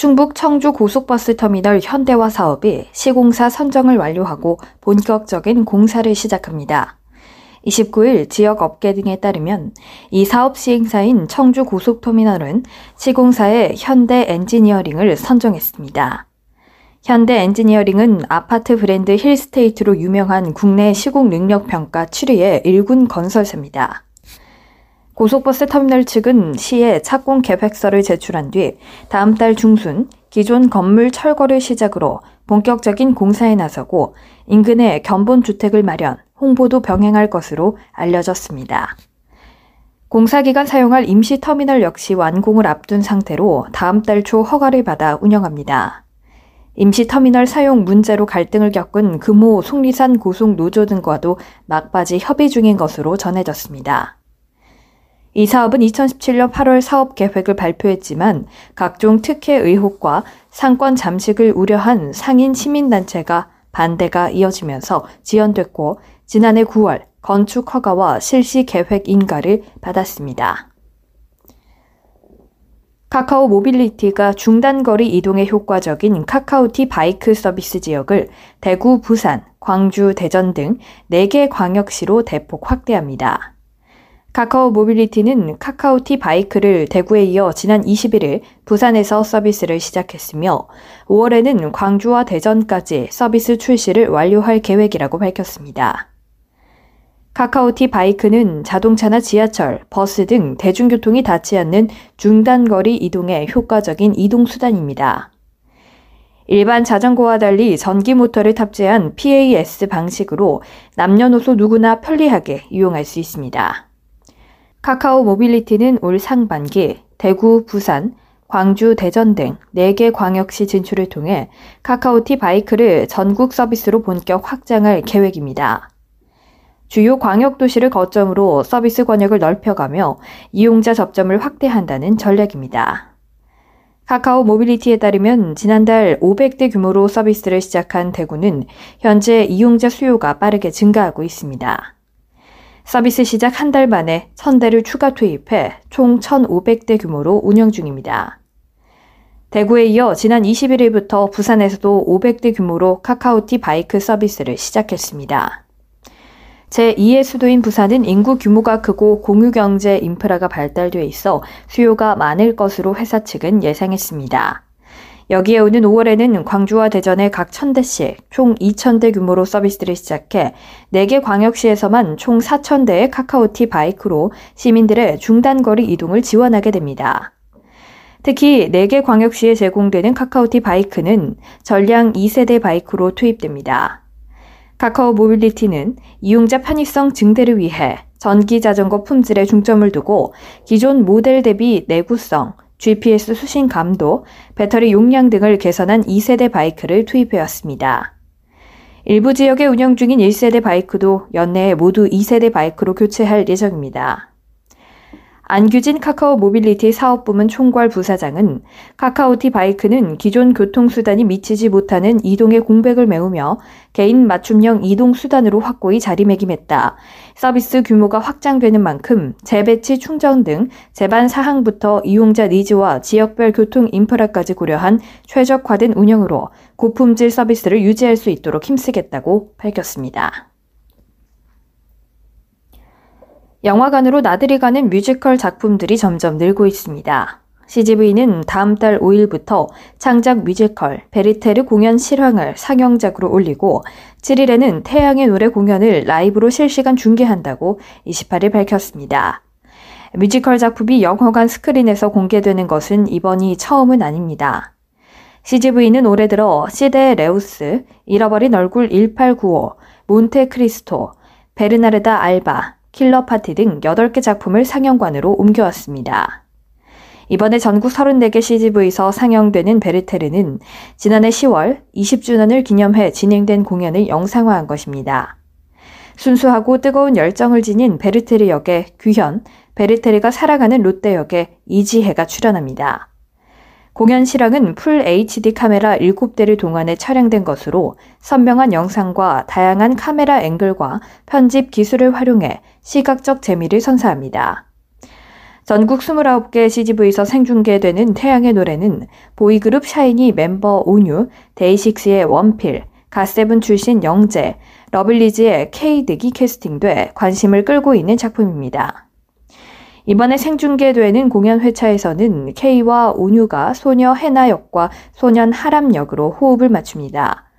충북 청주 고속버스 터미널 현대화 사업이 시공사 선정을 완료하고 본격적인 공사를 시작합니다. 29일 지역 업계 등에 따르면 이 사업 시행사인 청주 고속터미널은 시공사에 현대 엔지니어링을 선정했습니다. 현대 엔지니어링은 아파트 브랜드 힐스테이트로 유명한 국내 시공 능력 평가 7위의 일군 건설사입니다. 고속버스 터미널 측은 시에 착공 계획서를 제출한 뒤 다음 달 중순 기존 건물 철거를 시작으로 본격적인 공사에 나서고 인근에 견본 주택을 마련, 홍보도 병행할 것으로 알려졌습니다. 공사 기간 사용할 임시 터미널 역시 완공을 앞둔 상태로 다음 달 초 허가를 받아 운영합니다. 임시 터미널 사용 문제로 갈등을 겪은 금호 속리산 고속 노조 등과도 막바지 협의 중인 것으로 전해졌습니다. 이 사업은 2017년 8월 사업 계획을 발표했지만 각종 특혜 의혹과 상권 잠식을 우려한 상인 시민단체가 반대가 이어지면서 지연됐고 지난해 9월 건축 허가와 실시 계획 인가를 받았습니다. 카카오 모빌리티가 중단거리 이동에 효과적인 카카오티 바이크 서비스 지역을 대구, 부산, 광주, 대전 등 4개 광역시로 대폭 확대합니다. 카카오 모빌리티는 카카오티 바이크를 대구에 이어 지난 21일 부산에서 서비스를 시작했으며 5월에는 광주와 대전까지 서비스 출시를 완료할 계획이라고 밝혔습니다. 카카오티 바이크는 자동차나 지하철, 버스 등 대중교통이 닿지 않는 중단거리 이동에 효과적인 이동수단입니다. 일반 자전거와 달리 전기 모터를 탑재한 PAS 방식으로 남녀노소 누구나 편리하게 이용할 수 있습니다. 카카오 모빌리티는 올 상반기 대구, 부산, 광주, 대전 등 4개 광역시 진출을 통해 카카오티 바이크를 전국 서비스로 본격 확장할 계획입니다. 주요 광역 도시를 거점으로 서비스 권역을 넓혀가며 이용자 접점을 확대한다는 전략입니다. 카카오 모빌리티에 따르면 지난달 500대 규모로 서비스를 시작한 대구는 현재 이용자 수요가 빠르게 증가하고 있습니다. 서비스 시작 한 달 만에 1000대를 추가 투입해 총 1500대 규모로 운영 중입니다. 대구에 이어 지난 21일부터 부산에서도 500대 규모로 카카오티 바이크 서비스를 시작했습니다. 제2의 수도인 부산은 인구 규모가 크고 공유 경제 인프라가 발달돼 있어 수요가 많을 것으로 회사 측은 예상했습니다. 여기에 오는 5월에는 광주와 대전에 각 1000대씩 총 2000대 규모로 서비스를 시작해 4개 광역시에서만 총 4000대의 카카오티 바이크로 시민들의 중단거리 이동을 지원하게 됩니다. 특히 4개 광역시에 제공되는 카카오티 바이크는 전량 2세대 바이크로 투입됩니다. 카카오 모빌리티는 이용자 편의성 증대를 위해 전기 자전거 품질에 중점을 두고 기존 모델 대비 내구성, GPS 수신 감도, 배터리 용량 등을 개선한 2세대 바이크를 투입해 왔습니다. 일부 지역에 운영 중인 1세대 바이크도 연내에 모두 2세대 바이크로 교체할 예정입니다. 안규진 카카오 모빌리티 사업부문 총괄 부사장은 카카오티 바이크는 기존 교통수단이 미치지 못하는 이동의 공백을 메우며 개인 맞춤형 이동수단으로 확고히 자리매김했다. 서비스 규모가 확장되는 만큼 재배치 충전 등 제반 사항부터 이용자 needs와 지역별 교통 인프라까지 고려한 최적화된 운영으로 고품질 서비스를 유지할 수 있도록 힘쓰겠다고 밝혔습니다. 영화관으로 나들이 가는 뮤지컬 작품들이 점점 늘고 있습니다. CGV는 다음 달 5일부터 창작 뮤지컬 베르테르 공연 실황을 상영작으로 올리고 7일에는 태양의 노래 공연을 라이브로 실시간 중계한다고 28일 밝혔습니다. 뮤지컬 작품이 영화관 스크린에서 공개되는 것은 이번이 처음은 아닙니다. CGV는 올해 들어 시데레우스, 잃어버린 얼굴 1895, 몬테크리스토, 베르나르다 알바, 킬러 파티 등 8개 작품을 상영관으로 옮겨왔습니다. 이번에 전국 34개 CGV에서 상영되는 베르테르는 지난해 10월 20주년을 기념해 진행된 공연을 영상화한 것입니다. 순수하고 뜨거운 열정을 지닌 베르테르 역의 규현, 베르테르가 사랑하는 롯데 역의 이지혜가 출연합니다. 공연 실황은 풀 HD 카메라 7대를 동원해 촬영된 것으로 선명한 영상과 다양한 카메라 앵글과 편집 기술을 활용해 시각적 재미를 선사합니다. 전국 29개 CGV에서 생중계되는 태양의 노래는 보이그룹 샤이니 멤버 온유, 데이식스의 원필, 갓세븐 출신 영재, 러블리즈의 케이 등이 캐스팅돼 관심을 끌고 있는 작품입니다. 이번에 생중계되는 공연 회차에서는 케이와 온유가 소녀 해나 역과 소년 하람 역으로 호흡을 맞춥니다.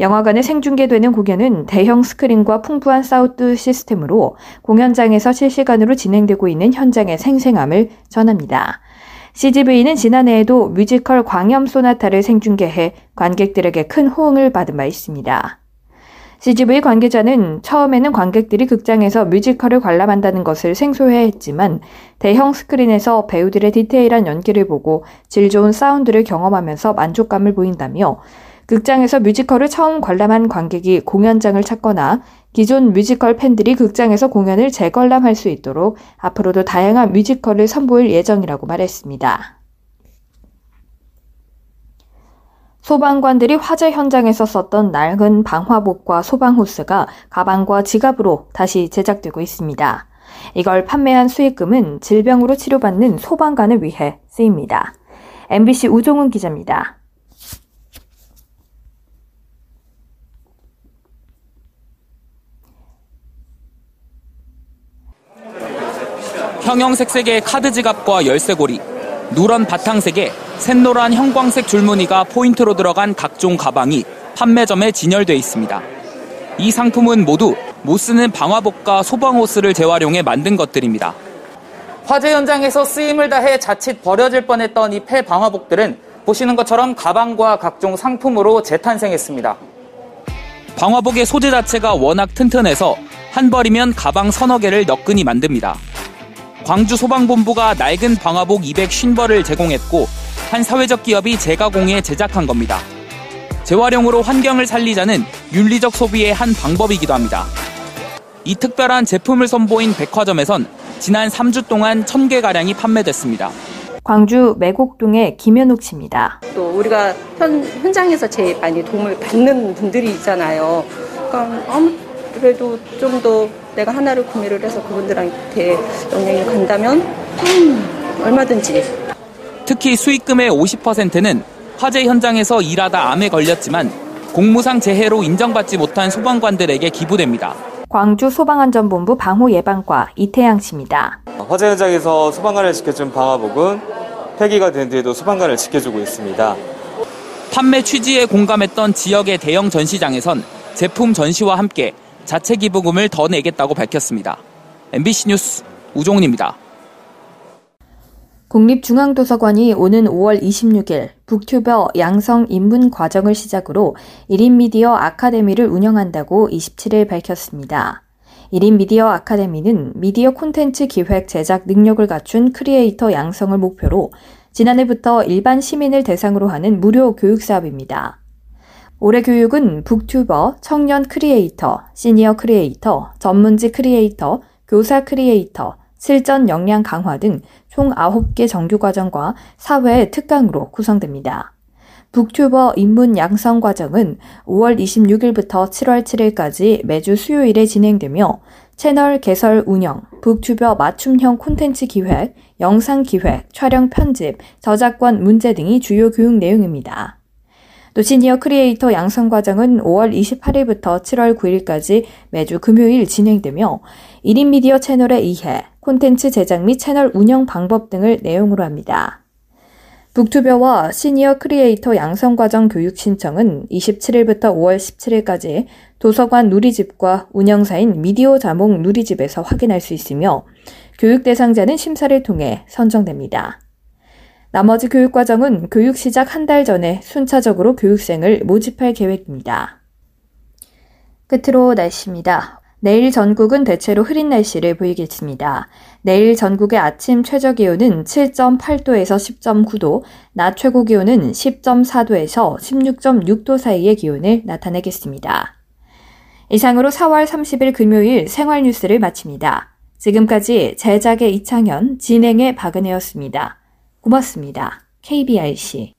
영화관에 생중계되는 공연은 대형 스크린과 풍부한 사운드 시스템으로 공연장에서 실시간으로 진행되고 있는 현장의 생생함을 전합니다. CGV는 지난해에도 뮤지컬 광염 소나타를 생중계해 관객들에게 큰 호응을 받은 바 있습니다. CGV 관계자는 처음에는 관객들이 극장에서 뮤지컬을 관람한다는 것을 생소해 했지만 대형 스크린에서 배우들의 디테일한 연기를 보고 질 좋은 사운드를 경험하면서 만족감을 보인다며 극장에서 뮤지컬을 처음 관람한 관객이 공연장을 찾거나 기존 뮤지컬 팬들이 극장에서 공연을 재관람할 수 있도록 앞으로도 다양한 뮤지컬을 선보일 예정이라고 말했습니다. 소방관들이 화재 현장에서 썼던 낡은 방화복과 소방호스가 가방과 지갑으로 다시 제작되고 있습니다. 이걸 판매한 수익금은 질병으로 치료받는 소방관을 위해 쓰입니다. MBC 우종훈 기자입니다. 형형색색의 카드 지갑과 열쇠고리, 누런 바탕색에 샛노란 형광색 줄무늬가 포인트로 들어간 각종 가방이 판매점에 진열돼 있습니다. 이 상품은 모두 못 쓰는 방화복과 소방호스를 재활용해 만든 것들입니다. 화재 현장에서 쓰임을 다해 자칫 버려질 뻔했던 이 폐방화복들은 보시는 것처럼 가방과 각종 상품으로 재탄생했습니다. 방화복의 소재 자체가 워낙 튼튼해서 한 벌이면 가방 서너 개를 너끈히 만듭니다. 광주 소방본부가 낡은 방화복 250벌을 제공했고 한 사회적 기업이 재가공해 제작한 겁니다. 재활용으로 환경을 살리자는 윤리적 소비의 한 방법이기도 합니다. 이 특별한 제품을 선보인 백화점에선 지난 3주 동안 1000개가량이 판매됐습니다. 광주 매곡동의 김현욱 씨입니다. 또 우리가 현, 현장에서 제일 많이 도움을 받는 분들이 있잖아요. 그러니까 아무래도 좀 더 내가 하나를 구매를 해서 그분들한테 영향이 간다면 음, 얼마든지. 특히 수익금의 50%는 화재 현장에서 일하다 암에 걸렸지만 공무상 재해로 인정받지 못한 소방관들에게 기부됩니다. 광주 소방안전본부 방호예방과 이태양 씨입니다. 화재 현장에서 소방관을 지켜준 방화복은 폐기가 된 뒤에도 소방관을 지켜주고 있습니다. 판매 취지에 공감했던 지역의 대형 전시장에선 제품 전시와 함께 자체 기부금을 더 내겠다고 밝혔습니다. MBC 뉴스 우종훈입니다. 국립중앙도서관이 오는 5월 26일 북튜버 양성 입문 과정을 시작으로 1인 미디어 아카데미를 운영한다고 27일 밝혔습니다. 1인 미디어 아카데미는 미디어 콘텐츠 기획 제작 능력을 갖춘 크리에이터 양성을 목표로 지난해부터 일반 시민을 대상으로 하는 무료 교육 사업입니다. 올해 교육은 북튜버, 청년 크리에이터, 시니어 크리에이터, 전문지 크리에이터, 교사 크리에이터, 실전 역량 강화 등 총 9개 정규 과정과 4회 특강으로 구성됩니다. 북튜버 입문 양성 과정은 5월 26일부터 7월 7일까지 매주 수요일에 진행되며 채널 개설 운영, 북튜버 맞춤형 콘텐츠 기획, 영상 기획, 촬영 편집, 저작권 문제 등이 주요 교육 내용입니다. 또 시니어 크리에이터 양성 과정은 5월 28일부터 7월 9일까지 매주 금요일 진행되며 1인 미디어 채널의 이해, 콘텐츠 제작 및 채널 운영 방법 등을 내용으로 합니다. 북튜버와 시니어 크리에이터 양성 과정 교육 신청은 27일부터 5월 17일까지 도서관 누리집과 운영사인 미디어 자몽 누리집에서 확인할 수 있으며 교육 대상자는 심사를 통해 선정됩니다. 나머지 교육과정은 교육 시작 한 달 전에 순차적으로 교육생을 모집할 계획입니다. 끝으로 날씨입니다. 내일 전국은 대체로 흐린 날씨를 보이겠습니다. 내일 전국의 아침 최저 기온은 7.8도에서 10.9도, 낮 최고 기온은 10.4도에서 16.6도 사이의 기온을 나타내겠습니다. 이상으로 4월 30일 금요일 생활 뉴스를 마칩니다. 지금까지 제작의 이창현, 진행의 박은혜였습니다. 고맙습니다. KBRC